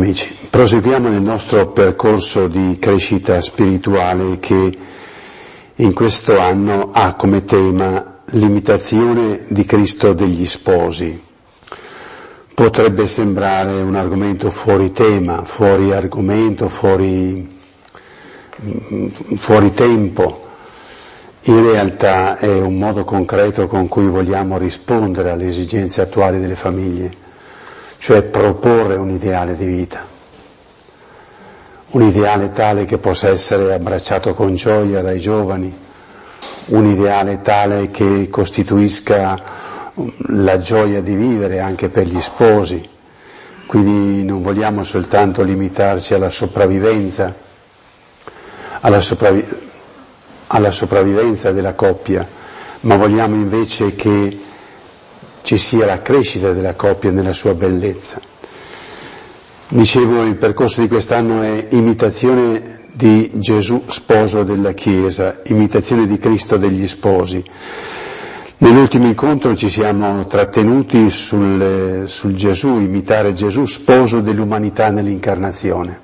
Amici, proseguiamo nel nostro percorso di crescita spirituale che in questo anno ha come tema l'imitazione di Cristo degli sposi. Potrebbe sembrare un argomento fuori tema, fuori argomento, fuori, fuori tempo. In realtà è un modo concreto con cui vogliamo rispondere alle esigenze attuali delle famiglie cioè proporre un ideale di vita, un ideale tale che possa essere abbracciato con gioia dai giovani, un ideale tale che costituisca la gioia di vivere anche per gli sposi. Quindi non vogliamo soltanto limitarci alla sopravvivenza, alla, sopravvi- alla sopravvivenza della coppia, ma vogliamo invece che ci sia la crescita della coppia nella sua bellezza. Dicevo, il percorso di quest'anno è imitazione di Gesù sposo della Chiesa, imitazione di Cristo degli sposi. Nell'ultimo incontro ci siamo trattenuti sul, sul Gesù, imitare Gesù sposo dell'umanità nell'incarnazione.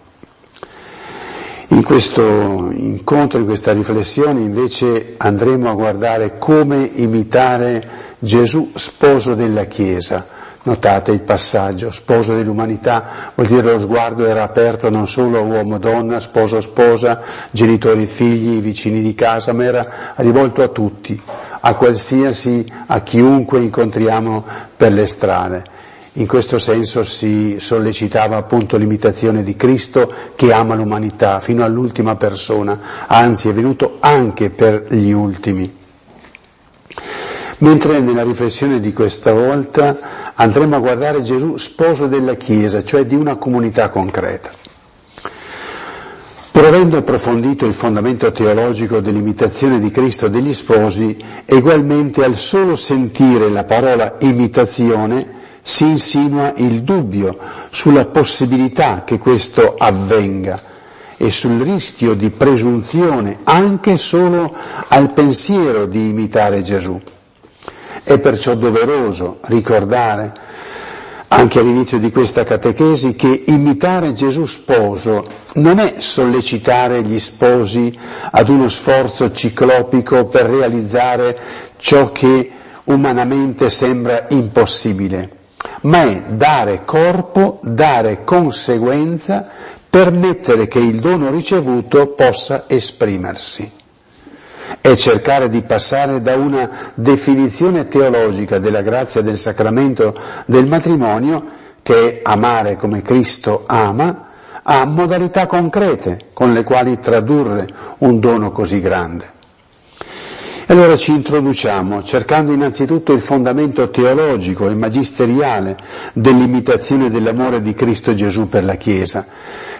In questo incontro, in questa riflessione, invece andremo a guardare come imitare Gesù sposo della Chiesa. Notate il passaggio, sposo dell'umanità, vuol dire lo sguardo era aperto non solo a uomo-donna, sposo-sposa, genitori-figli, vicini di casa, ma era rivolto a tutti, a qualsiasi, a chiunque incontriamo per le strade. In questo senso si sollecitava appunto l'imitazione di Cristo che ama l'umanità fino all'ultima persona, anzi è venuto anche per gli ultimi. Mentre nella riflessione di questa volta andremo a guardare Gesù sposo della Chiesa, cioè di una comunità concreta. Pur avendo approfondito il fondamento teologico dell'imitazione di Cristo degli sposi, egualmente al solo sentire la parola imitazione si insinua il dubbio sulla possibilità che questo avvenga e sul rischio di presunzione anche solo al pensiero di imitare Gesù. È perciò doveroso ricordare anche all'inizio di questa catechesi che imitare Gesù sposo non è sollecitare gli sposi ad uno sforzo ciclopico per realizzare ciò che umanamente sembra impossibile, ma è dare corpo, dare conseguenza, permettere che il dono ricevuto possa esprimersi è cercare di passare da una definizione teologica della grazia del sacramento del matrimonio, che è amare come Cristo ama, a modalità concrete con le quali tradurre un dono così grande. Allora ci introduciamo cercando innanzitutto il fondamento teologico e magisteriale dell'imitazione dell'amore di Cristo Gesù per la Chiesa,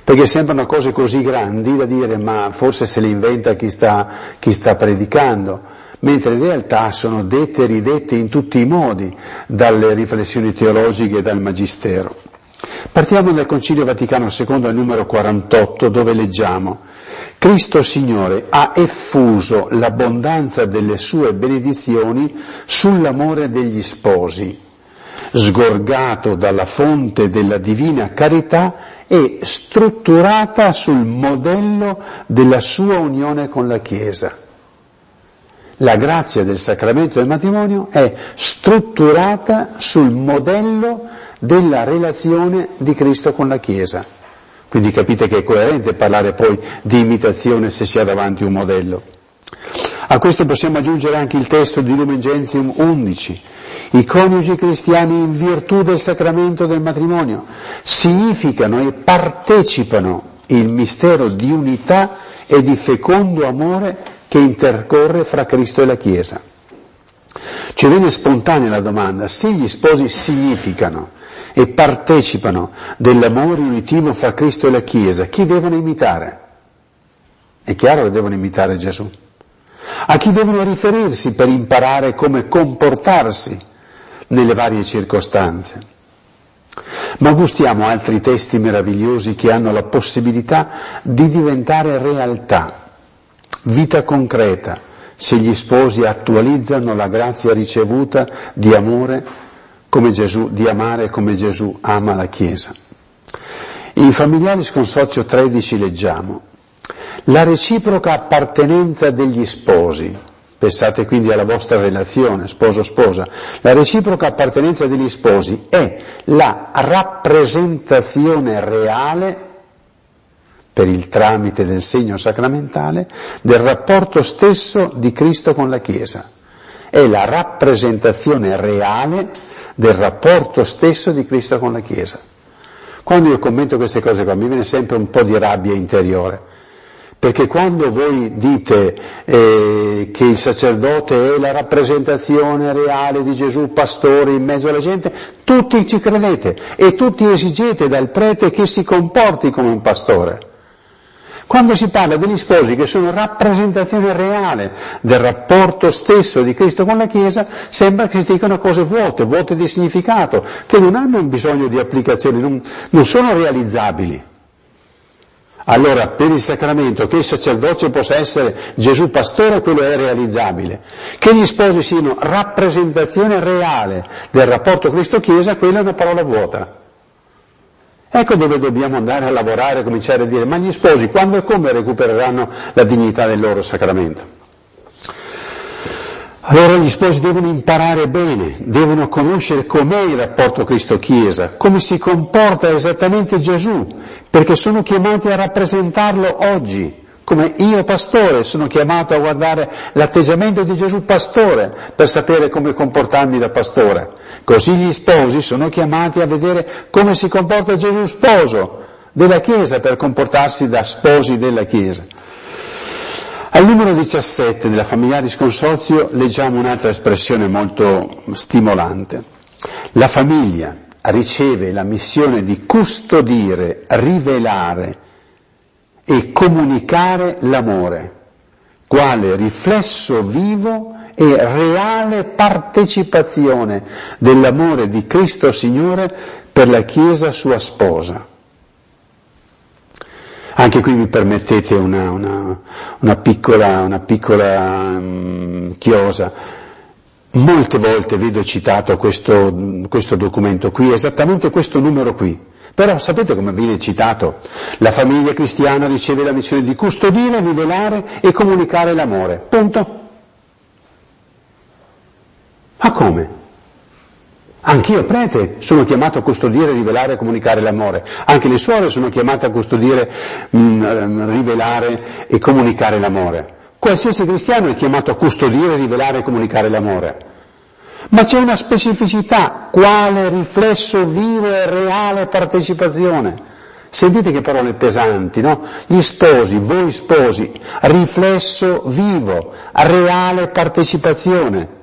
perché sembrano cose così grandi da dire ma forse se le inventa chi sta, chi sta predicando, mentre in realtà sono dette e ridette in tutti i modi dalle riflessioni teologiche e dal Magistero. Partiamo dal Concilio Vaticano II al numero 48 dove leggiamo Cristo Signore ha effuso l'abbondanza delle sue benedizioni sull'amore degli sposi, sgorgato dalla fonte della divina carità e strutturata sul modello della sua unione con la Chiesa. La grazia del sacramento del matrimonio è strutturata sul modello della relazione di Cristo con la Chiesa. Quindi capite che è coerente parlare poi di imitazione se si ha davanti un modello. A questo possiamo aggiungere anche il testo di Lumen Gentium 11. I coniugi cristiani in virtù del sacramento del matrimonio significano e partecipano il mistero di unità e di fecondo amore che intercorre fra Cristo e la Chiesa. Ci viene spontanea la domanda, se gli sposi significano e partecipano dell'amore unitivo fra Cristo e la Chiesa, chi devono imitare? È chiaro che devono imitare Gesù. A chi devono riferirsi per imparare come comportarsi nelle varie circostanze? Ma gustiamo altri testi meravigliosi che hanno la possibilità di diventare realtà, vita concreta, se gli sposi attualizzano la grazia ricevuta di amore come Gesù, di amare come Gesù ama la Chiesa. In Familiaris Consorzio 13 leggiamo la reciproca appartenenza degli sposi, pensate quindi alla vostra relazione sposo-sposa, la reciproca appartenenza degli sposi è la rappresentazione reale per il tramite del segno sacramentale, del rapporto stesso di Cristo con la Chiesa. È la rappresentazione reale del rapporto stesso di Cristo con la Chiesa. Quando io commento queste cose qua mi viene sempre un po' di rabbia interiore, perché quando voi dite eh, che il sacerdote è la rappresentazione reale di Gesù, pastore in mezzo alla gente, tutti ci credete e tutti esigete dal prete che si comporti come un pastore. Quando si parla degli sposi che sono rappresentazione reale del rapporto stesso di Cristo con la Chiesa, sembra che si dicano cose vuote, vuote di significato, che non hanno bisogno di applicazioni, non, non sono realizzabili. Allora, per il sacramento, che il sacerdote possa essere Gesù pastore, quello è realizzabile. Che gli sposi siano rappresentazione reale del rapporto Cristo-Chiesa, quella è una parola vuota. Ecco dove dobbiamo andare a lavorare, cominciare a dire, ma gli sposi quando e come recupereranno la dignità del loro sacramento? Allora gli sposi devono imparare bene, devono conoscere com'è il rapporto Cristo-Chiesa, come si comporta esattamente Gesù, perché sono chiamati a rappresentarlo oggi come io pastore sono chiamato a guardare l'atteggiamento di Gesù pastore per sapere come comportarmi da pastore. Così gli sposi sono chiamati a vedere come si comporta Gesù sposo della Chiesa per comportarsi da sposi della Chiesa. Al numero 17 della Familiaris Consorzio leggiamo un'altra espressione molto stimolante. La famiglia riceve la missione di custodire, rivelare, e comunicare l'amore, quale riflesso vivo e reale partecipazione dell'amore di Cristo Signore per la Chiesa sua sposa. Anche qui mi permettete una, una, una piccola, una piccola um, chiosa. Molte volte vedo citato questo, questo documento qui, esattamente questo numero qui. Però sapete come viene citato? La famiglia cristiana riceve la missione di custodire, rivelare e comunicare l'amore. Punto. Ma come? Anch'io prete sono chiamato a custodire, rivelare e comunicare l'amore. Anche le suore sono chiamate a custodire, mh, mm, rivelare e comunicare l'amore. Qualsiasi cristiano è chiamato a custodire, rivelare e comunicare l'amore. Ma c'è una specificità, quale riflesso vivo e reale partecipazione. Sentite che parole pesanti, no? Gli sposi, voi sposi, riflesso vivo, reale partecipazione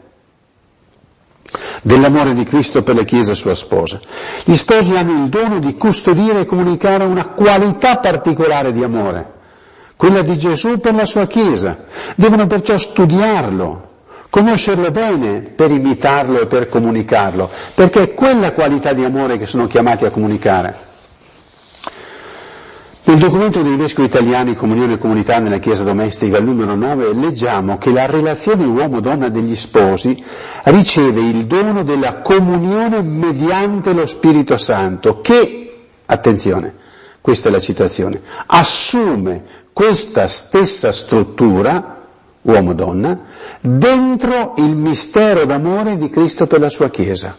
dell'amore di Cristo per la Chiesa sua sposa. Gli sposi hanno il dono di custodire e comunicare una qualità particolare di amore, quella di Gesù per la sua Chiesa. Devono perciò studiarlo, conoscerlo bene per imitarlo e per comunicarlo, perché è quella qualità di amore che sono chiamati a comunicare. Nel documento dei vescovi italiani Comunione e Comunità nella Chiesa Domestica, numero 9, leggiamo che la relazione uomo-donna degli sposi riceve il dono della comunione mediante lo Spirito Santo, che, attenzione, questa è la citazione, assume questa stessa struttura uomo-donna, dentro il mistero d'amore di Cristo per la sua Chiesa.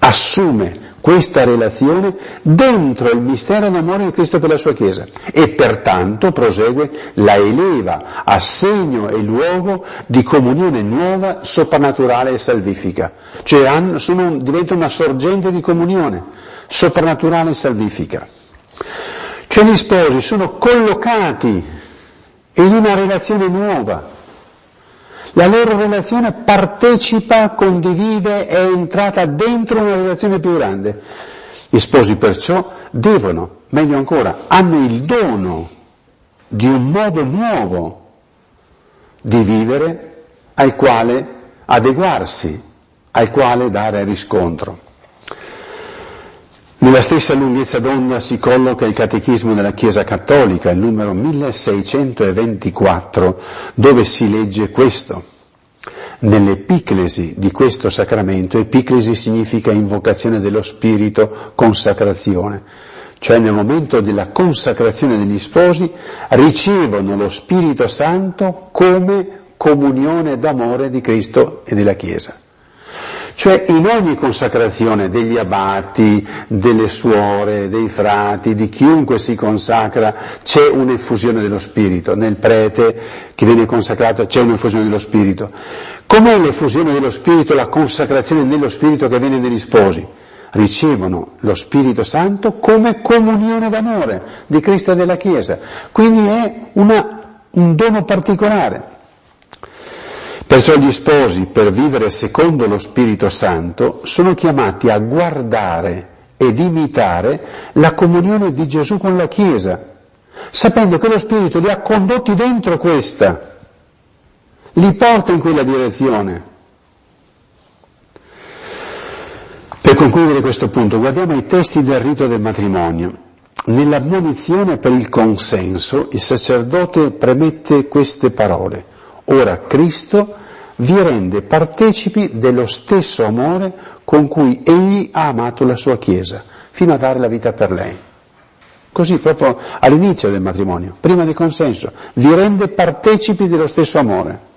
Assume questa relazione dentro il mistero d'amore di Cristo per la sua Chiesa e pertanto, prosegue, la eleva a segno e luogo di comunione nuova, soprannaturale e salvifica. Cioè sono, diventa una sorgente di comunione soprannaturale e salvifica. Cioè gli sposi sono collocati in una relazione nuova. La loro relazione partecipa, condivide, è entrata dentro una relazione più grande. Gli sposi perciò devono, meglio ancora, hanno il dono di un modo nuovo di vivere al quale adeguarsi, al quale dare riscontro. Nella stessa lunghezza d'onda si colloca il Catechismo della Chiesa Cattolica, il numero 1624, dove si legge questo. Nell'epiclesi di questo sacramento, epiclesi significa invocazione dello Spirito, consacrazione, cioè nel momento della consacrazione degli sposi ricevono lo Spirito Santo come comunione d'amore di Cristo e della Chiesa. Cioè in ogni consacrazione degli abati, delle suore, dei frati, di chiunque si consacra, c'è un'effusione dello Spirito. Nel prete che viene consacrato c'è un'effusione dello Spirito. Com'è l'effusione dello Spirito, la consacrazione dello Spirito che viene negli sposi? Ricevono lo Spirito Santo come comunione d'amore di Cristo e della Chiesa. Quindi è una, un dono particolare. Perciò gli sposi, per vivere secondo lo Spirito Santo, sono chiamati a guardare ed imitare la comunione di Gesù con la Chiesa, sapendo che lo Spirito li ha condotti dentro questa, li porta in quella direzione. Per concludere questo punto, guardiamo i testi del rito del matrimonio. Nella munizione per il consenso il sacerdote premette queste parole. Ora Cristo vi rende partecipi dello stesso amore con cui egli ha amato la sua Chiesa, fino a dare la vita per lei. Così proprio all'inizio del matrimonio, prima del consenso, vi rende partecipi dello stesso amore.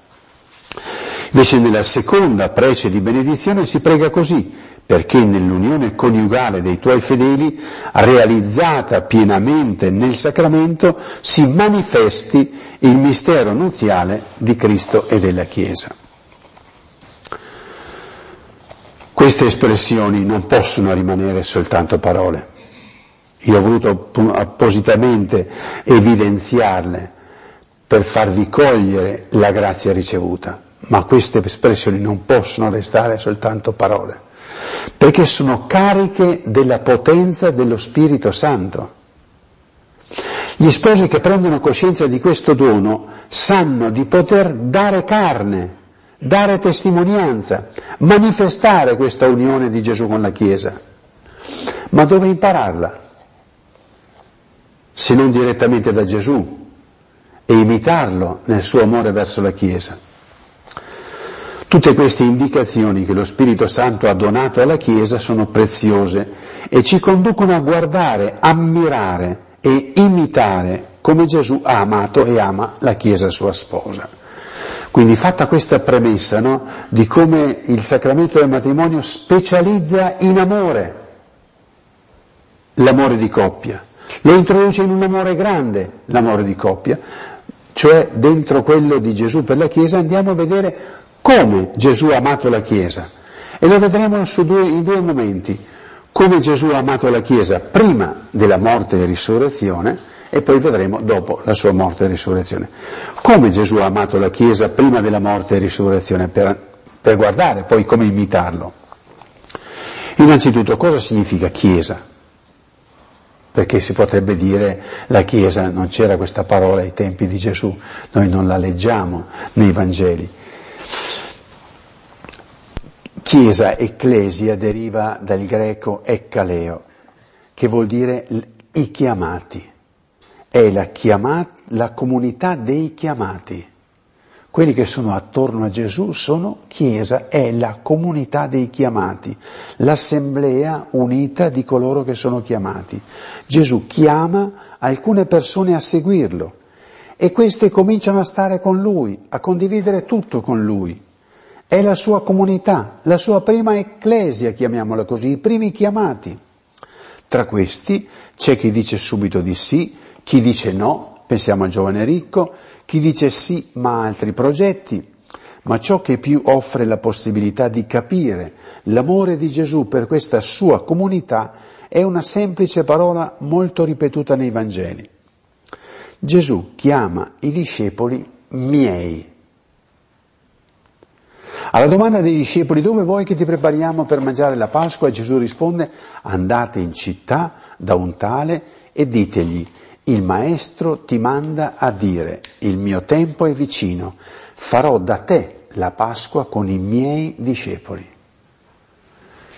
Invece nella seconda prece di benedizione si prega così, perché nell'unione coniugale dei tuoi fedeli, realizzata pienamente nel sacramento, si manifesti il mistero nuziale di Cristo e della Chiesa. Queste espressioni non possono rimanere soltanto parole. Io ho voluto appositamente evidenziarle per farvi cogliere la grazia ricevuta, ma queste espressioni non possono restare soltanto parole, perché sono cariche della potenza dello Spirito Santo. Gli sposi che prendono coscienza di questo dono sanno di poter dare carne dare testimonianza, manifestare questa unione di Gesù con la Chiesa. Ma dove impararla? Se non direttamente da Gesù e imitarlo nel suo amore verso la Chiesa. Tutte queste indicazioni che lo Spirito Santo ha donato alla Chiesa sono preziose e ci conducono a guardare, ammirare e imitare come Gesù ha amato e ama la Chiesa sua sposa. Quindi fatta questa premessa no, di come il sacramento del matrimonio specializza in amore l'amore di coppia, lo introduce in un amore grande, l'amore di coppia, cioè dentro quello di Gesù per la Chiesa andiamo a vedere come Gesù ha amato la Chiesa e lo vedremo due, in due momenti, come Gesù ha amato la Chiesa prima della morte e risurrezione e poi vedremo dopo la sua morte e risurrezione. Come Gesù ha amato la Chiesa prima della morte e risurrezione, per, per guardare poi come imitarlo. Innanzitutto cosa significa Chiesa? Perché si potrebbe dire la Chiesa, non c'era questa parola ai tempi di Gesù, noi non la leggiamo nei Vangeli. Chiesa, ecclesia, deriva dal greco ekkaleo, che vuol dire i chiamati è la, chiamata, la comunità dei chiamati. Quelli che sono attorno a Gesù sono Chiesa, è la comunità dei chiamati, l'assemblea unita di coloro che sono chiamati. Gesù chiama alcune persone a seguirlo e queste cominciano a stare con lui, a condividere tutto con lui. È la sua comunità, la sua prima ecclesia, chiamiamola così, i primi chiamati. Tra questi c'è chi dice subito di sì, chi dice no, pensiamo al giovane ricco, chi dice sì ma ha altri progetti, ma ciò che più offre la possibilità di capire l'amore di Gesù per questa sua comunità è una semplice parola molto ripetuta nei Vangeli. Gesù chiama i discepoli miei. Alla domanda dei discepoli dove vuoi che ti prepariamo per mangiare la Pasqua, Gesù risponde andate in città da un tale e ditegli il maestro ti manda a dire, il mio tempo è vicino, farò da te la Pasqua con i miei discepoli.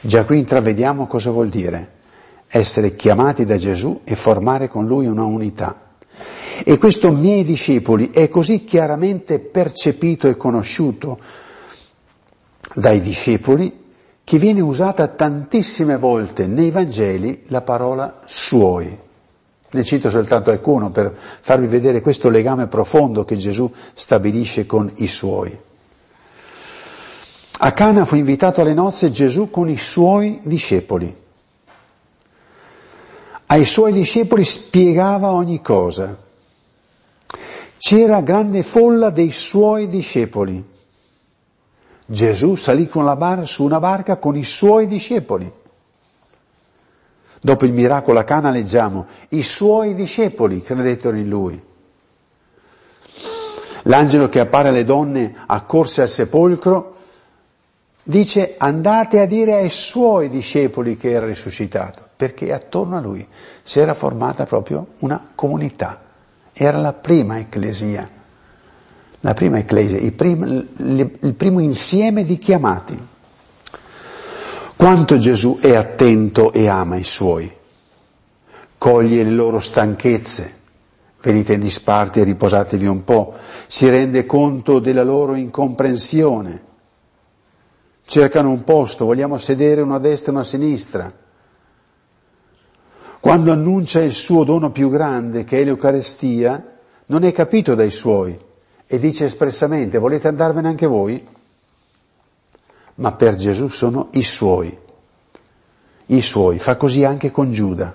Già qui intravediamo cosa vuol dire essere chiamati da Gesù e formare con lui una unità. E questo miei discepoli è così chiaramente percepito e conosciuto dai discepoli che viene usata tantissime volte nei Vangeli la parola suoi. Ne cito soltanto alcuno per farvi vedere questo legame profondo che Gesù stabilisce con i suoi. A Cana fu invitato alle nozze Gesù con i suoi discepoli. Ai suoi discepoli spiegava ogni cosa. C'era grande folla dei suoi discepoli. Gesù salì bar- su una barca con i suoi discepoli. Dopo il miracolo a Cana leggiamo, i suoi discepoli credettero in lui. L'angelo che appare alle donne accorse al sepolcro dice andate a dire ai suoi discepoli che era risuscitato, perché attorno a lui si era formata proprio una comunità, era la prima ecclesia, la prima ecclesia, il primo, il primo insieme di chiamati. Quanto Gesù è attento e ama i suoi, coglie le loro stanchezze, venite in disparte e riposatevi un po', si rende conto della loro incomprensione, cercano un posto, vogliamo sedere una a destra e una a sinistra. Quando annuncia il suo dono più grande, che è l'Eucarestia, non è capito dai suoi e dice espressamente, volete andarvene anche voi? Ma per Gesù sono i suoi, i suoi, fa così anche con Giuda,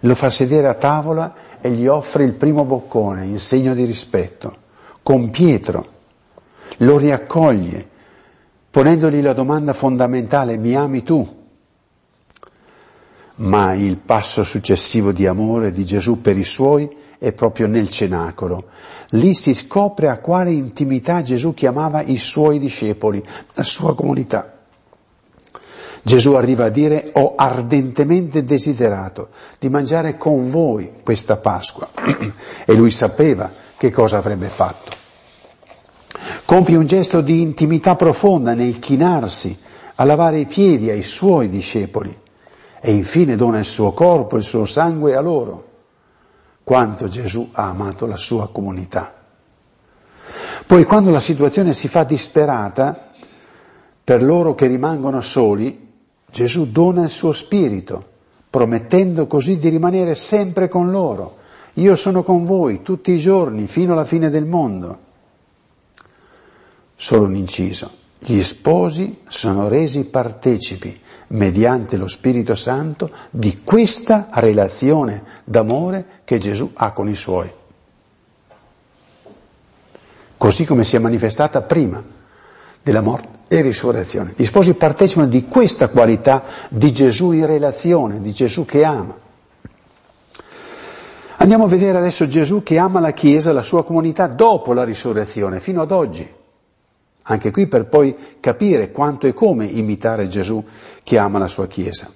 lo fa sedere a tavola e gli offre il primo boccone in segno di rispetto, con Pietro, lo riaccoglie, ponendogli la domanda fondamentale, mi ami tu? Ma il passo successivo di amore di Gesù per i suoi è proprio nel cenacolo. Lì si scopre a quale intimità Gesù chiamava i suoi discepoli, la sua comunità. Gesù arriva a dire ho ardentemente desiderato di mangiare con voi questa Pasqua e lui sapeva che cosa avrebbe fatto. Compie un gesto di intimità profonda nel chinarsi a lavare i piedi ai suoi discepoli e infine dona il suo corpo, il suo sangue a loro quanto Gesù ha amato la sua comunità. Poi quando la situazione si fa disperata, per loro che rimangono soli, Gesù dona il suo spirito, promettendo così di rimanere sempre con loro. Io sono con voi tutti i giorni, fino alla fine del mondo. Solo un inciso. Gli sposi sono resi partecipi mediante lo Spirito Santo di questa relazione d'amore che Gesù ha con i suoi. Così come si è manifestata prima della morte e risurrezione. Gli sposi partecipano di questa qualità di Gesù in relazione, di Gesù che ama. Andiamo a vedere adesso Gesù che ama la Chiesa, la sua comunità dopo la risurrezione, fino ad oggi. Anche qui per poi capire quanto e come imitare Gesù che ama la sua Chiesa.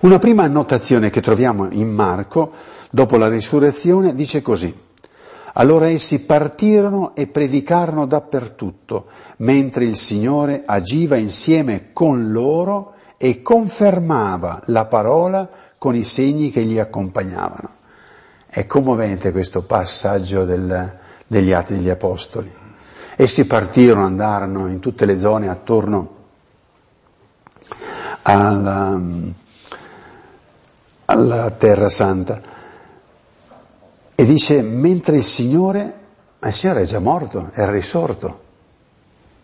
Una prima annotazione che troviamo in Marco, dopo la risurrezione, dice così. Allora essi partirono e predicarono dappertutto, mentre il Signore agiva insieme con loro e confermava la parola con i segni che gli accompagnavano. È commovente questo passaggio del, degli Atti degli Apostoli. Essi partirono, andarono in tutte le zone attorno alla, alla Terra Santa e dice, mentre il Signore, il Signore è già morto, era risorto,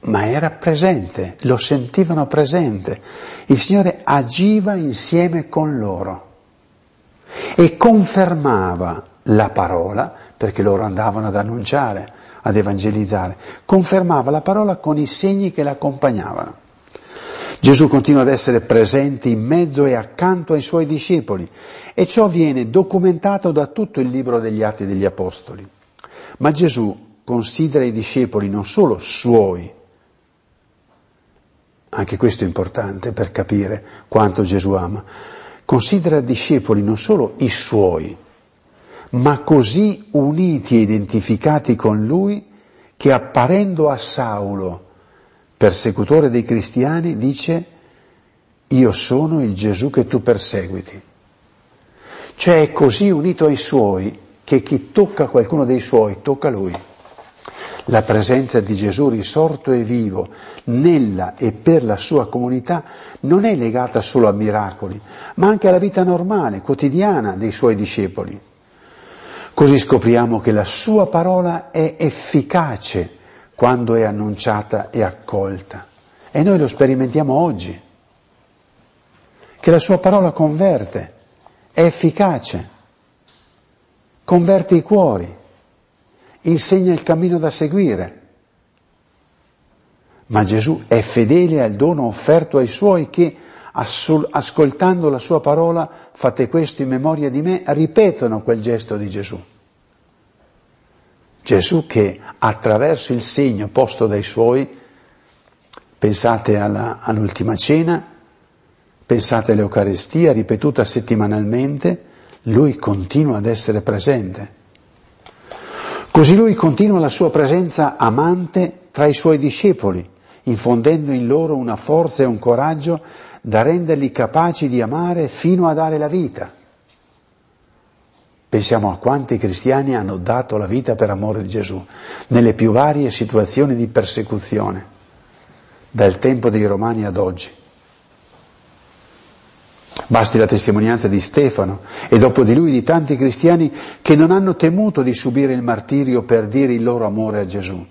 ma era presente, lo sentivano presente. Il Signore agiva insieme con loro e confermava la parola perché loro andavano ad annunciare ad evangelizzare, confermava la parola con i segni che l'accompagnavano. Gesù continua ad essere presente in mezzo e accanto ai suoi discepoli e ciò viene documentato da tutto il libro degli Atti degli Apostoli. Ma Gesù considera i discepoli non solo suoi, anche questo è importante per capire quanto Gesù ama, considera discepoli non solo i suoi, ma così uniti e identificati con lui che apparendo a Saulo, persecutore dei cristiani, dice io sono il Gesù che tu perseguiti. Cioè è così unito ai suoi che chi tocca qualcuno dei suoi tocca lui. La presenza di Gesù risorto e vivo nella e per la sua comunità non è legata solo a miracoli, ma anche alla vita normale, quotidiana dei suoi discepoli. Così scopriamo che la sua parola è efficace quando è annunciata e accolta. E noi lo sperimentiamo oggi, che la sua parola converte, è efficace, converte i cuori insegna il cammino da seguire. Ma Gesù è fedele al dono offerto ai suoi che, ascoltando la sua parola, fate questo in memoria di me, ripetono quel gesto di Gesù. Gesù che attraverso il segno posto dai suoi, pensate alla, all'ultima cena, pensate all'Eucarestia ripetuta settimanalmente, lui continua ad essere presente. Così lui continua la sua presenza amante tra i suoi discepoli, infondendo in loro una forza e un coraggio da renderli capaci di amare fino a dare la vita. Pensiamo a quanti cristiani hanno dato la vita per amore di Gesù, nelle più varie situazioni di persecuzione, dal tempo dei Romani ad oggi. Basti la testimonianza di Stefano e dopo di lui di tanti cristiani che non hanno temuto di subire il martirio per dire il loro amore a Gesù.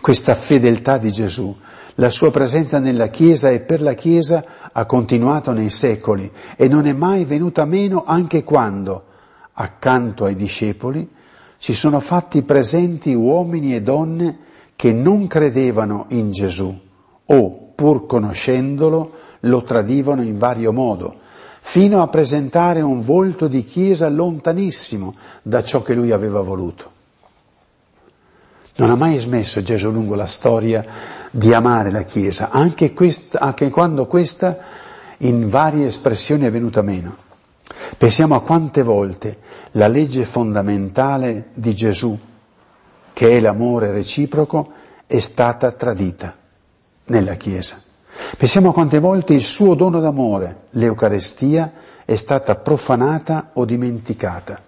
Questa fedeltà di Gesù, la sua presenza nella Chiesa e per la Chiesa ha continuato nei secoli e non è mai venuta meno anche quando, accanto ai discepoli, si sono fatti presenti uomini e donne che non credevano in Gesù o, pur conoscendolo, lo tradivano in vario modo, fino a presentare un volto di Chiesa lontanissimo da ciò che lui aveva voluto. Non ha mai smesso Gesù lungo la storia di amare la Chiesa, anche, questa, anche quando questa in varie espressioni è venuta meno. Pensiamo a quante volte la legge fondamentale di Gesù, che è l'amore reciproco, è stata tradita nella Chiesa. Pensiamo a quante volte il suo dono d'amore, l'Eucarestia, è stata profanata o dimenticata.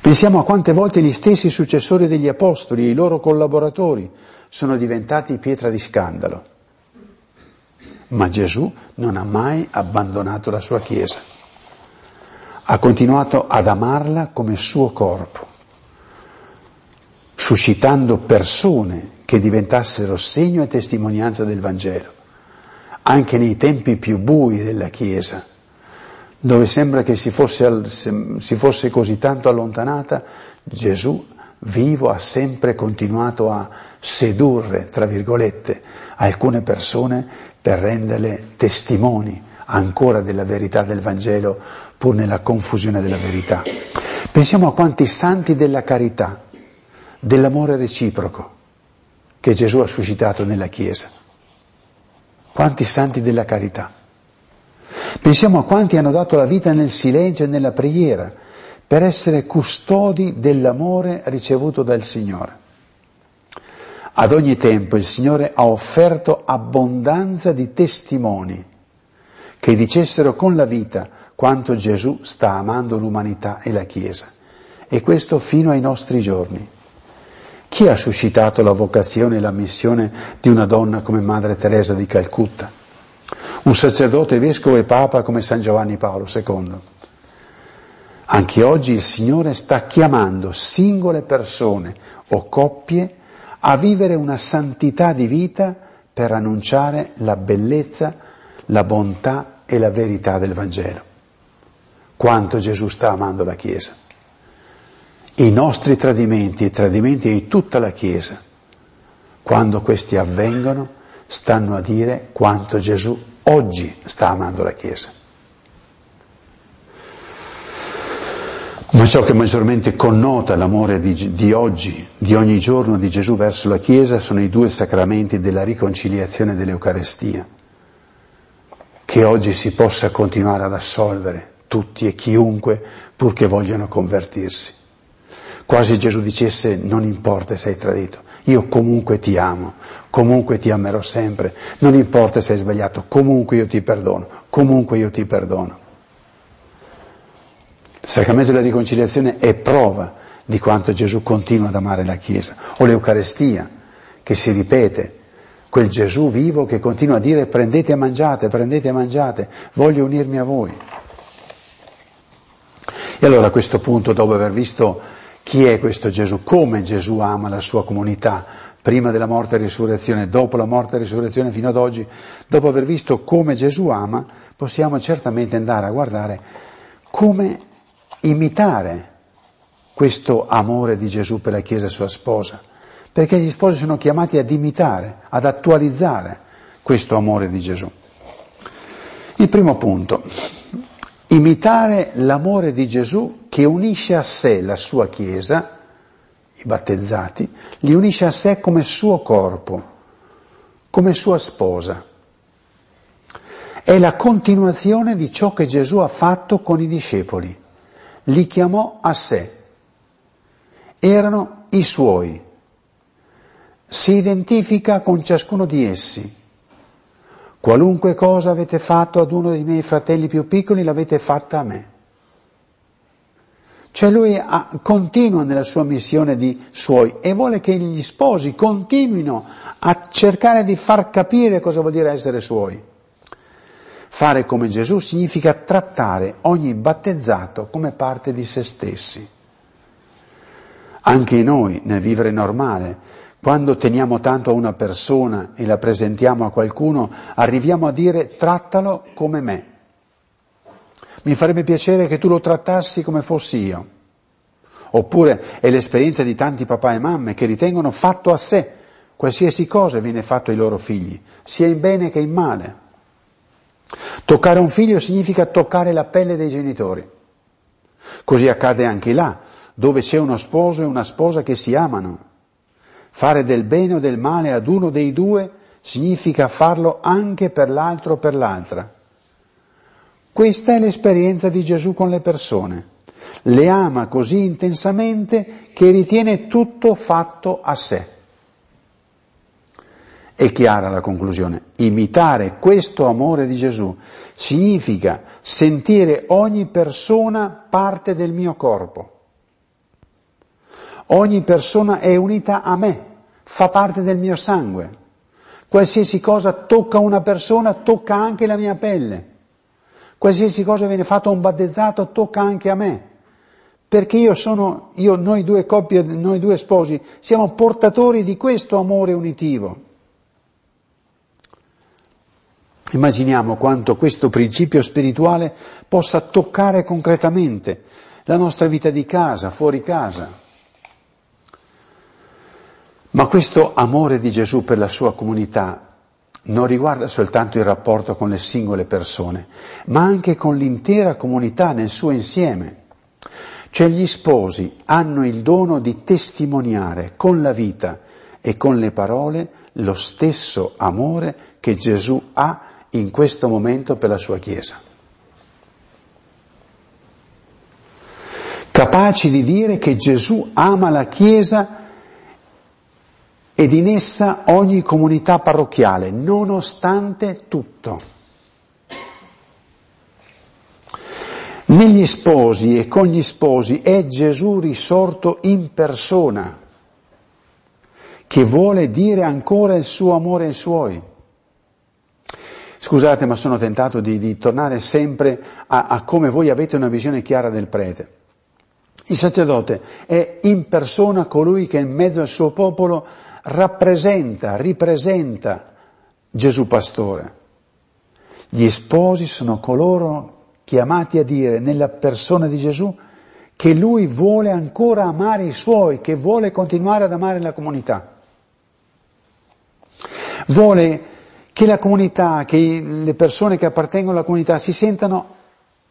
Pensiamo a quante volte gli stessi successori degli Apostoli e i loro collaboratori sono diventati pietra di scandalo. Ma Gesù non ha mai abbandonato la sua Chiesa. Ha continuato ad amarla come suo corpo, suscitando persone che diventassero segno e testimonianza del Vangelo, anche nei tempi più bui della Chiesa, dove sembra che si fosse, si fosse così tanto allontanata, Gesù vivo ha sempre continuato a sedurre, tra virgolette, alcune persone per renderle testimoni ancora della verità del Vangelo, pur nella confusione della verità. Pensiamo a quanti santi della carità, dell'amore reciproco, che Gesù ha suscitato nella Chiesa. Quanti santi della carità. Pensiamo a quanti hanno dato la vita nel silenzio e nella preghiera per essere custodi dell'amore ricevuto dal Signore. Ad ogni tempo il Signore ha offerto abbondanza di testimoni che dicessero con la vita quanto Gesù sta amando l'umanità e la Chiesa. E questo fino ai nostri giorni. Chi ha suscitato la vocazione e la missione di una donna come Madre Teresa di Calcutta? Un sacerdote vescovo e papa come San Giovanni Paolo II. Anche oggi il Signore sta chiamando singole persone o coppie a vivere una santità di vita per annunciare la bellezza, la bontà e la verità del Vangelo. Quanto Gesù sta amando la Chiesa i nostri tradimenti, i tradimenti di tutta la Chiesa, quando questi avvengono, stanno a dire quanto Gesù oggi sta amando la Chiesa. Ma ciò che maggiormente connota l'amore di, di, oggi, di ogni giorno di Gesù verso la Chiesa, sono i due sacramenti della riconciliazione e dell'Eucarestia, che oggi si possa continuare ad assolvere tutti e chiunque purché vogliano convertirsi. Quasi Gesù dicesse non importa se hai tradito, io comunque ti amo, comunque ti amerò sempre, non importa se hai sbagliato, comunque io ti perdono, comunque io ti perdono. Il sacramento della riconciliazione è prova di quanto Gesù continua ad amare la Chiesa, o l'Eucarestia che si ripete, quel Gesù vivo che continua a dire prendete e mangiate, prendete e mangiate, voglio unirmi a voi. E allora a questo punto, dopo aver visto chi è questo Gesù, come Gesù ama la sua comunità, prima della morte e risurrezione, dopo la morte e risurrezione fino ad oggi, dopo aver visto come Gesù ama, possiamo certamente andare a guardare come imitare questo amore di Gesù per la Chiesa sua sposa, perché gli sposi sono chiamati ad imitare, ad attualizzare questo amore di Gesù. Il primo punto, imitare l'amore di Gesù che unisce a sé la sua Chiesa, i battezzati, li unisce a sé come suo corpo, come sua sposa. È la continuazione di ciò che Gesù ha fatto con i discepoli. Li chiamò a sé. Erano i suoi. Si identifica con ciascuno di essi Qualunque cosa avete fatto ad uno dei miei fratelli più piccoli l'avete fatta a me. Cioè lui ha, continua nella sua missione di suoi e vuole che gli sposi continuino a cercare di far capire cosa vuol dire essere suoi. Fare come Gesù significa trattare ogni battezzato come parte di se stessi. Anche noi, nel vivere normale, quando teniamo tanto a una persona e la presentiamo a qualcuno, arriviamo a dire trattalo come me. Mi farebbe piacere che tu lo trattassi come fossi io. Oppure è l'esperienza di tanti papà e mamme che ritengono fatto a sé qualsiasi cosa viene fatto ai loro figli, sia in bene che in male. Toccare un figlio significa toccare la pelle dei genitori. Così accade anche là, dove c'è uno sposo e una sposa che si amano Fare del bene o del male ad uno dei due significa farlo anche per l'altro o per l'altra. Questa è l'esperienza di Gesù con le persone. Le ama così intensamente che ritiene tutto fatto a sé. È chiara la conclusione. Imitare questo amore di Gesù significa sentire ogni persona parte del mio corpo. Ogni persona è unita a me, fa parte del mio sangue. Qualsiasi cosa tocca una persona tocca anche la mia pelle. Qualsiasi cosa viene fatta a un battezzato tocca anche a me. Perché io sono, io, noi due coppie, noi due sposi, siamo portatori di questo amore unitivo. Immaginiamo quanto questo principio spirituale possa toccare concretamente la nostra vita di casa, fuori casa. Ma questo amore di Gesù per la sua comunità non riguarda soltanto il rapporto con le singole persone, ma anche con l'intera comunità nel suo insieme. Cioè gli sposi hanno il dono di testimoniare con la vita e con le parole lo stesso amore che Gesù ha in questo momento per la sua Chiesa. Capaci di dire che Gesù ama la Chiesa ed in essa ogni comunità parrocchiale, nonostante tutto. Negli sposi e con gli sposi è Gesù risorto in persona, che vuole dire ancora il suo amore ai suoi. Scusate, ma sono tentato di, di tornare sempre a, a come voi avete una visione chiara del prete. Il sacerdote è in persona colui che in mezzo al suo popolo rappresenta, ripresenta Gesù pastore. Gli sposi sono coloro chiamati a dire nella persona di Gesù che lui vuole ancora amare i suoi, che vuole continuare ad amare la comunità. Vuole che la comunità, che le persone che appartengono alla comunità si sentano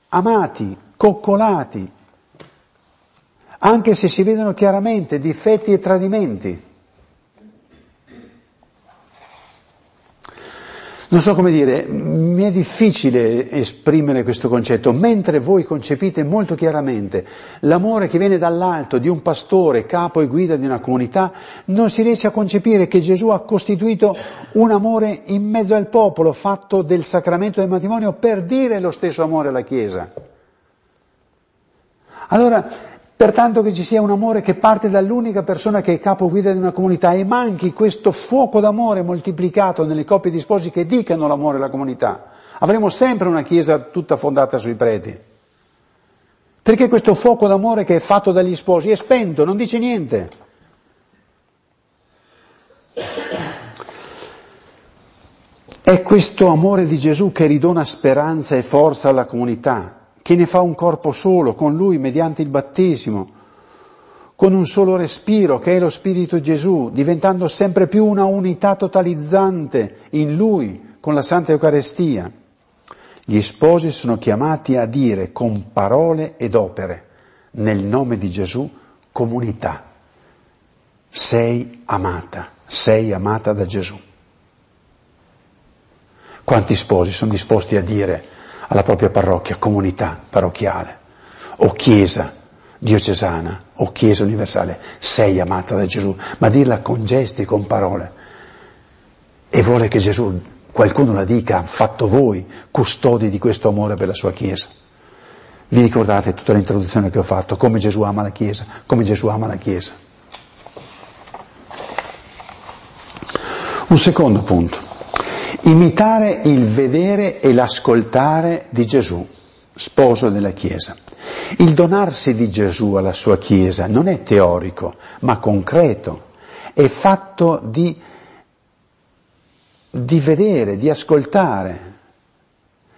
amati, coccolati, anche se si vedono chiaramente difetti e tradimenti. Non so come dire, mi è difficile esprimere questo concetto, mentre voi concepite molto chiaramente l'amore che viene dall'alto di un pastore, capo e guida di una comunità, non si riesce a concepire che Gesù ha costituito un amore in mezzo al popolo, fatto del sacramento del matrimonio per dire lo stesso amore alla Chiesa. Allora, Pertanto che ci sia un amore che parte dall'unica persona che è capo guida di una comunità e manchi questo fuoco d'amore moltiplicato nelle coppie di sposi che dicano l'amore alla comunità. Avremo sempre una chiesa tutta fondata sui preti. Perché questo fuoco d'amore che è fatto dagli sposi è spento, non dice niente. È questo amore di Gesù che ridona speranza e forza alla comunità, che ne fa un corpo solo con lui mediante il battesimo, con un solo respiro che è lo Spirito Gesù, diventando sempre più una unità totalizzante in lui con la Santa Eucaristia. Gli sposi sono chiamati a dire con parole ed opere, nel nome di Gesù, comunità. Sei amata, sei amata da Gesù. Quanti sposi sono disposti a dire alla propria parrocchia, comunità parrocchiale, o chiesa diocesana, o chiesa universale, sei amata da Gesù, ma dirla con gesti, con parole. E vuole che Gesù, qualcuno la dica, fatto voi, custodi di questo amore per la sua chiesa. Vi ricordate tutta l'introduzione che ho fatto, come Gesù ama la chiesa, come Gesù ama la chiesa. Un secondo punto. Imitare il vedere e l'ascoltare di Gesù, sposo della Chiesa. Il donarsi di Gesù alla sua Chiesa non è teorico, ma concreto, è fatto di, di vedere, di ascoltare.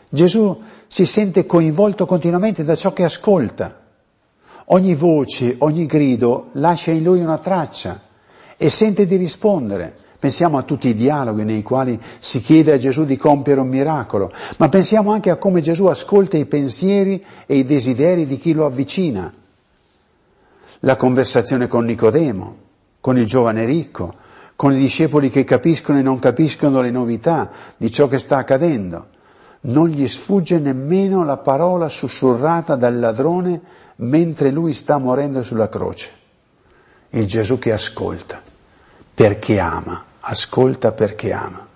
Gesù si sente coinvolto continuamente da ciò che ascolta. Ogni voce, ogni grido lascia in lui una traccia e sente di rispondere. Pensiamo a tutti i dialoghi nei quali si chiede a Gesù di compiere un miracolo, ma pensiamo anche a come Gesù ascolta i pensieri e i desideri di chi lo avvicina. La conversazione con Nicodemo, con il giovane ricco, con i discepoli che capiscono e non capiscono le novità di ciò che sta accadendo. Non gli sfugge nemmeno la parola sussurrata dal ladrone mentre lui sta morendo sulla croce. Il Gesù che ascolta, perché ama ascolta perché ama.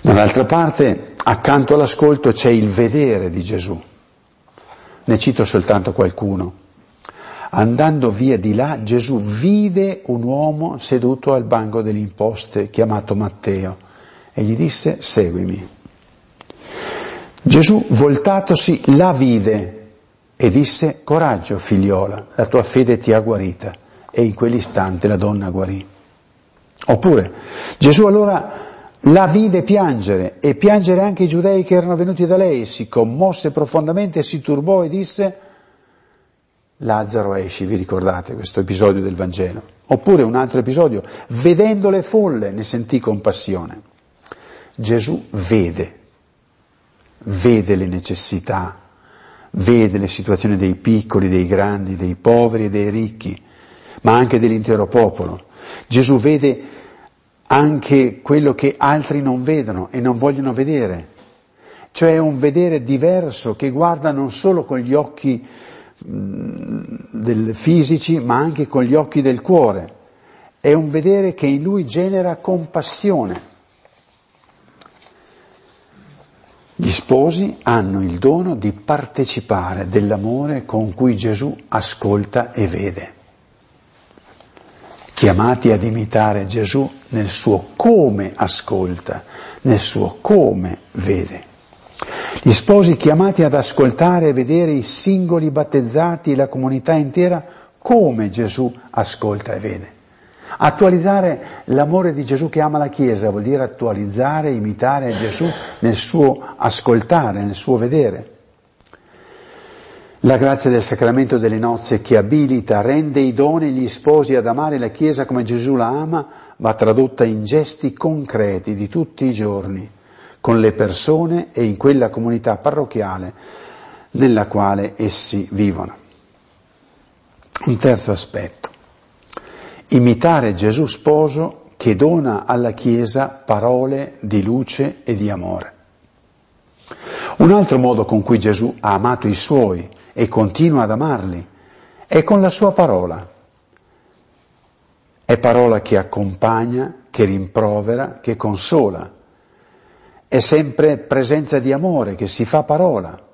Dall'altra parte, accanto all'ascolto c'è il vedere di Gesù. Ne cito soltanto qualcuno. Andando via di là, Gesù vide un uomo seduto al banco delle imposte, chiamato Matteo, e gli disse, seguimi. Gesù, voltatosi, la vide e disse, coraggio figliola, la tua fede ti ha guarita. E in quell'istante la donna guarì. Oppure Gesù allora la vide piangere e piangere anche i giudei che erano venuti da lei, si commosse profondamente, si turbò e disse Lazzaro esci, vi ricordate questo episodio del Vangelo? Oppure un altro episodio, vedendo le folle ne sentì compassione. Gesù vede, vede le necessità, vede le situazioni dei piccoli, dei grandi, dei poveri e dei ricchi, ma anche dell'intero popolo. Gesù vede anche quello che altri non vedono e non vogliono vedere, cioè un vedere diverso che guarda non solo con gli occhi mm, del fisici ma anche con gli occhi del cuore. È un vedere che in lui genera compassione. Gli sposi hanno il dono di partecipare dell'amore con cui Gesù ascolta e vede chiamati ad imitare Gesù nel suo come ascolta, nel suo come vede. Gli sposi chiamati ad ascoltare e vedere i singoli battezzati e la comunità intera come Gesù ascolta e vede. Attualizzare l'amore di Gesù che ama la Chiesa vuol dire attualizzare, imitare Gesù nel suo ascoltare, nel suo vedere. La grazia del sacramento delle nozze che abilita, rende idonei gli sposi ad amare la Chiesa come Gesù la ama, va tradotta in gesti concreti di tutti i giorni, con le persone e in quella comunità parrocchiale nella quale essi vivono. Un terzo aspetto. Imitare Gesù sposo che dona alla Chiesa parole di luce e di amore. Un altro modo con cui Gesù ha amato i suoi e continua ad amarli è con la sua parola. È parola che accompagna, che rimprovera, che consola. È sempre presenza di amore che si fa parola.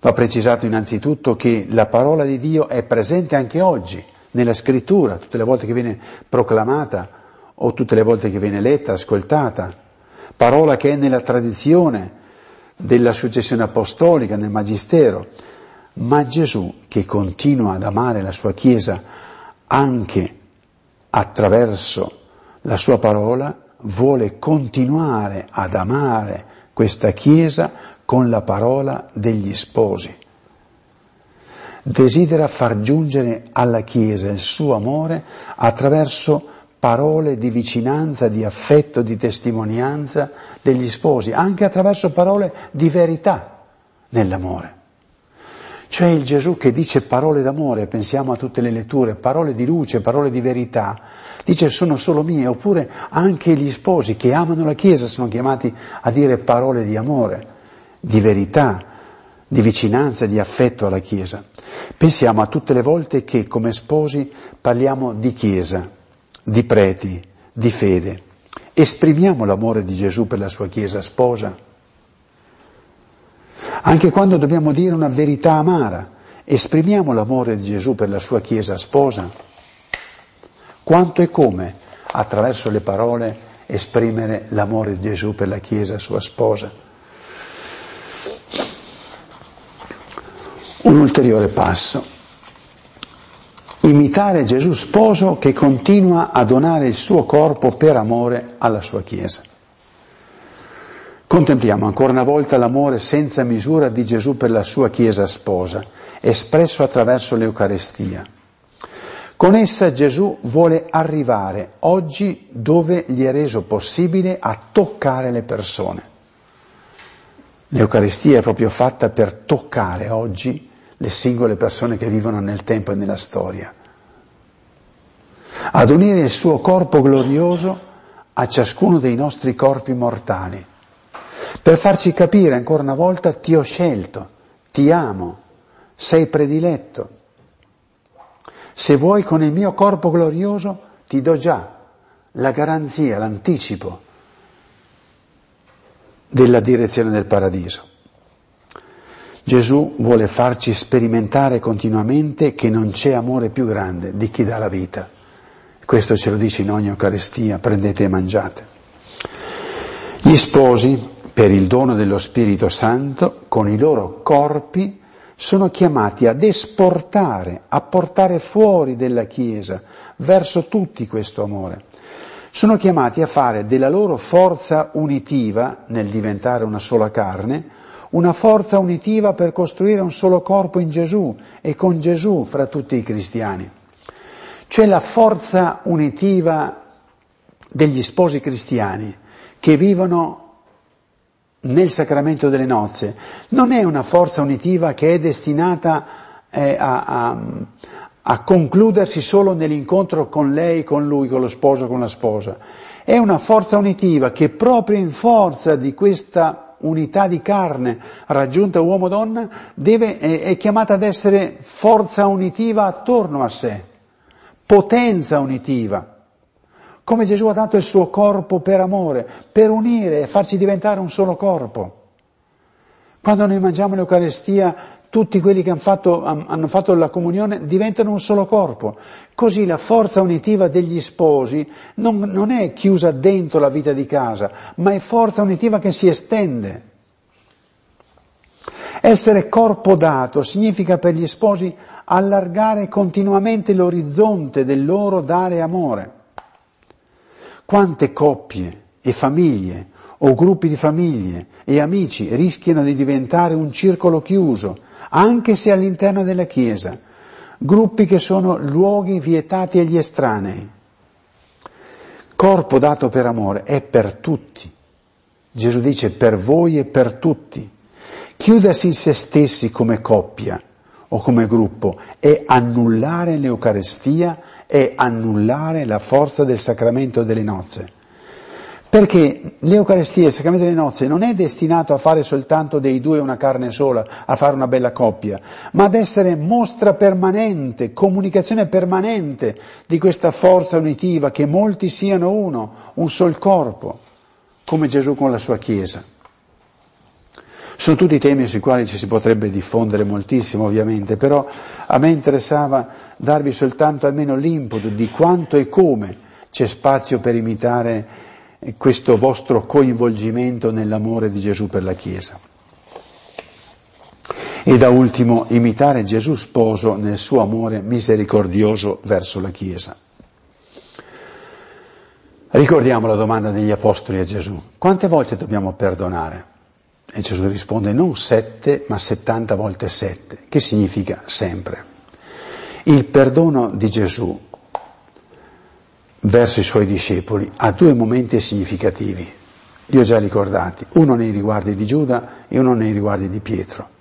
Va precisato innanzitutto che la parola di Dio è presente anche oggi nella scrittura, tutte le volte che viene proclamata o tutte le volte che viene letta, ascoltata, parola che è nella tradizione della successione apostolica, nel Magistero, ma Gesù che continua ad amare la sua Chiesa anche attraverso la sua parola, vuole continuare ad amare questa Chiesa con la parola degli sposi. Desidera far giungere alla Chiesa il suo amore attraverso parole di vicinanza, di affetto, di testimonianza degli sposi, anche attraverso parole di verità nell'amore. Cioè il Gesù che dice parole d'amore, pensiamo a tutte le letture, parole di luce, parole di verità, dice sono solo mie, oppure anche gli sposi che amano la Chiesa sono chiamati a dire parole di amore, di verità, di vicinanza, di affetto alla Chiesa. Pensiamo a tutte le volte che come sposi parliamo di Chiesa, di preti, di fede. Esprimiamo l'amore di Gesù per la sua Chiesa sposa. Anche quando dobbiamo dire una verità amara, esprimiamo l'amore di Gesù per la sua Chiesa sposa. Quanto e come, attraverso le parole, esprimere l'amore di Gesù per la Chiesa sua sposa. Un ulteriore passo imitare Gesù sposo che continua a donare il suo corpo per amore alla sua Chiesa. Contempliamo ancora una volta l'amore senza misura di Gesù per la sua Chiesa sposa, espresso attraverso l'Eucarestia. Con essa Gesù vuole arrivare oggi dove gli è reso possibile a toccare le persone. L'Eucaristia è proprio fatta per toccare oggi le singole persone che vivono nel tempo e nella storia ad unire il suo corpo glorioso a ciascuno dei nostri corpi mortali, per farci capire ancora una volta ti ho scelto, ti amo, sei prediletto. Se vuoi con il mio corpo glorioso ti do già la garanzia, l'anticipo della direzione del paradiso. Gesù vuole farci sperimentare continuamente che non c'è amore più grande di chi dà la vita. Questo ce lo dice in ogni Eucaristia, prendete e mangiate. Gli sposi, per il dono dello Spirito Santo, con i loro corpi, sono chiamati ad esportare, a portare fuori della Chiesa, verso tutti questo amore. Sono chiamati a fare della loro forza unitiva, nel diventare una sola carne, una forza unitiva per costruire un solo corpo in Gesù e con Gesù fra tutti i cristiani. Cioè la forza unitiva degli sposi cristiani che vivono nel sacramento delle nozze non è una forza unitiva che è destinata eh, a, a, a concludersi solo nell'incontro con lei, con lui, con lo sposo, con la sposa. È una forza unitiva che proprio in forza di questa unità di carne raggiunta uomo-donna deve, è, è chiamata ad essere forza unitiva attorno a sé potenza unitiva. Come Gesù ha dato il suo corpo per amore, per unire e farci diventare un solo corpo. Quando noi mangiamo l'Eucarestia, tutti quelli che hanno fatto, hanno fatto, la comunione diventano un solo corpo. Così la forza unitiva degli sposi non, non è chiusa dentro la vita di casa, ma è forza unitiva che si estende. Essere corpo dato significa per gli sposi allargare continuamente l'orizzonte del loro dare amore. Quante coppie e famiglie o gruppi di famiglie e amici rischiano di diventare un circolo chiuso, anche se all'interno della Chiesa, gruppi che sono luoghi vietati agli estranei. Corpo dato per amore è per tutti. Gesù dice per voi e per tutti. Chiudersi in se stessi come coppia o come gruppo è annullare l'Eucarestia, è annullare la forza del sacramento delle nozze. Perché l'Eucarestia, il sacramento delle nozze, non è destinato a fare soltanto dei due una carne sola, a fare una bella coppia, ma ad essere mostra permanente, comunicazione permanente di questa forza unitiva, che molti siano uno, un sol corpo, come Gesù con la sua Chiesa. Sono tutti temi sui quali ci si potrebbe diffondere moltissimo, ovviamente, però a me interessava darvi soltanto almeno l'input di quanto e come c'è spazio per imitare questo vostro coinvolgimento nell'amore di Gesù per la Chiesa. E da ultimo, imitare Gesù sposo nel suo amore misericordioso verso la Chiesa. Ricordiamo la domanda degli Apostoli a Gesù. Quante volte dobbiamo perdonare? E Gesù risponde non sette, ma settanta volte sette, che significa sempre. Il perdono di Gesù verso i suoi discepoli ha due momenti significativi, li ho già ricordati, uno nei riguardi di Giuda e uno nei riguardi di Pietro.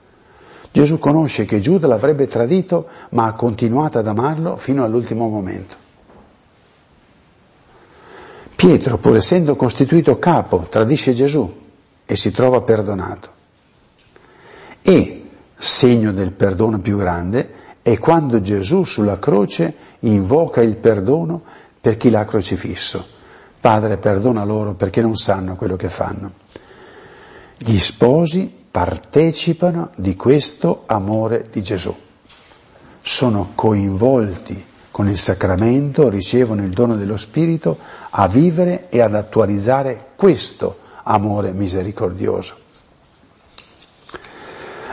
Gesù conosce che Giuda l'avrebbe tradito, ma ha continuato ad amarlo fino all'ultimo momento. Pietro, pur essendo costituito capo, tradisce Gesù e si trova perdonato. E segno del perdono più grande è quando Gesù sulla croce invoca il perdono per chi l'ha crocifisso. Padre, perdona loro perché non sanno quello che fanno. Gli sposi partecipano di questo amore di Gesù. Sono coinvolti con il sacramento, ricevono il dono dello Spirito a vivere e ad attualizzare questo amore misericordioso.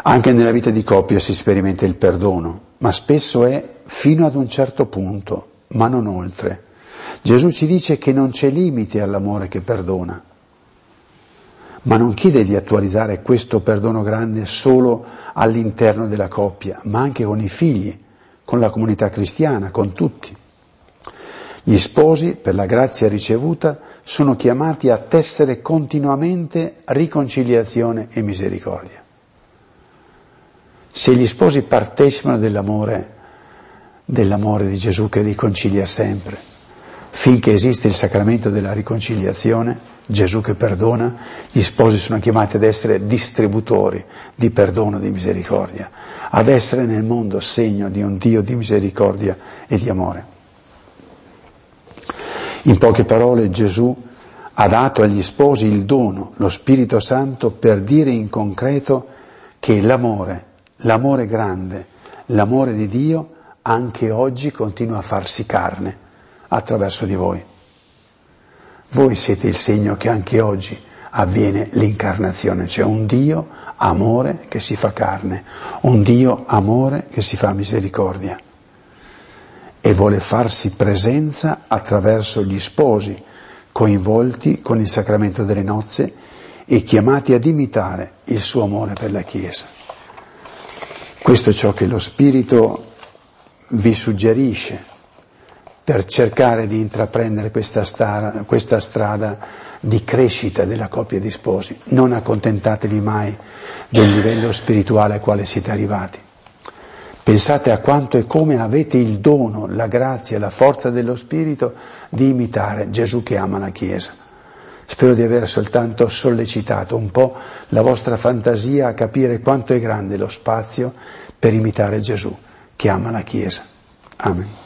Anche nella vita di coppia si sperimenta il perdono, ma spesso è fino ad un certo punto, ma non oltre. Gesù ci dice che non c'è limite all'amore che perdona, ma non chiede di attualizzare questo perdono grande solo all'interno della coppia, ma anche con i figli, con la comunità cristiana, con tutti. Gli sposi, per la grazia ricevuta, sono chiamati a tessere continuamente riconciliazione e misericordia. Se gli sposi partecipano dell'amore, dell'amore di Gesù che riconcilia sempre, finché esiste il sacramento della riconciliazione, Gesù che perdona, gli sposi sono chiamati ad essere distributori di perdono, di misericordia, ad essere nel mondo segno di un Dio di misericordia e di amore. In poche parole Gesù ha dato agli sposi il dono, lo Spirito Santo, per dire in concreto che l'amore, l'amore grande, l'amore di Dio anche oggi continua a farsi carne attraverso di voi. Voi siete il segno che anche oggi avviene l'incarnazione, cioè un Dio amore che si fa carne, un Dio amore che si fa misericordia e vuole farsi presenza attraverso gli sposi coinvolti con il sacramento delle nozze e chiamati ad imitare il suo amore per la Chiesa. Questo è ciò che lo Spirito vi suggerisce per cercare di intraprendere questa, star, questa strada di crescita della coppia di sposi. Non accontentatevi mai del livello spirituale al quale siete arrivati. Pensate a quanto e come avete il dono, la grazia, la forza dello Spirito di imitare Gesù che ama la Chiesa. Spero di aver soltanto sollecitato un po' la vostra fantasia a capire quanto è grande lo spazio per imitare Gesù che ama la Chiesa. Amen.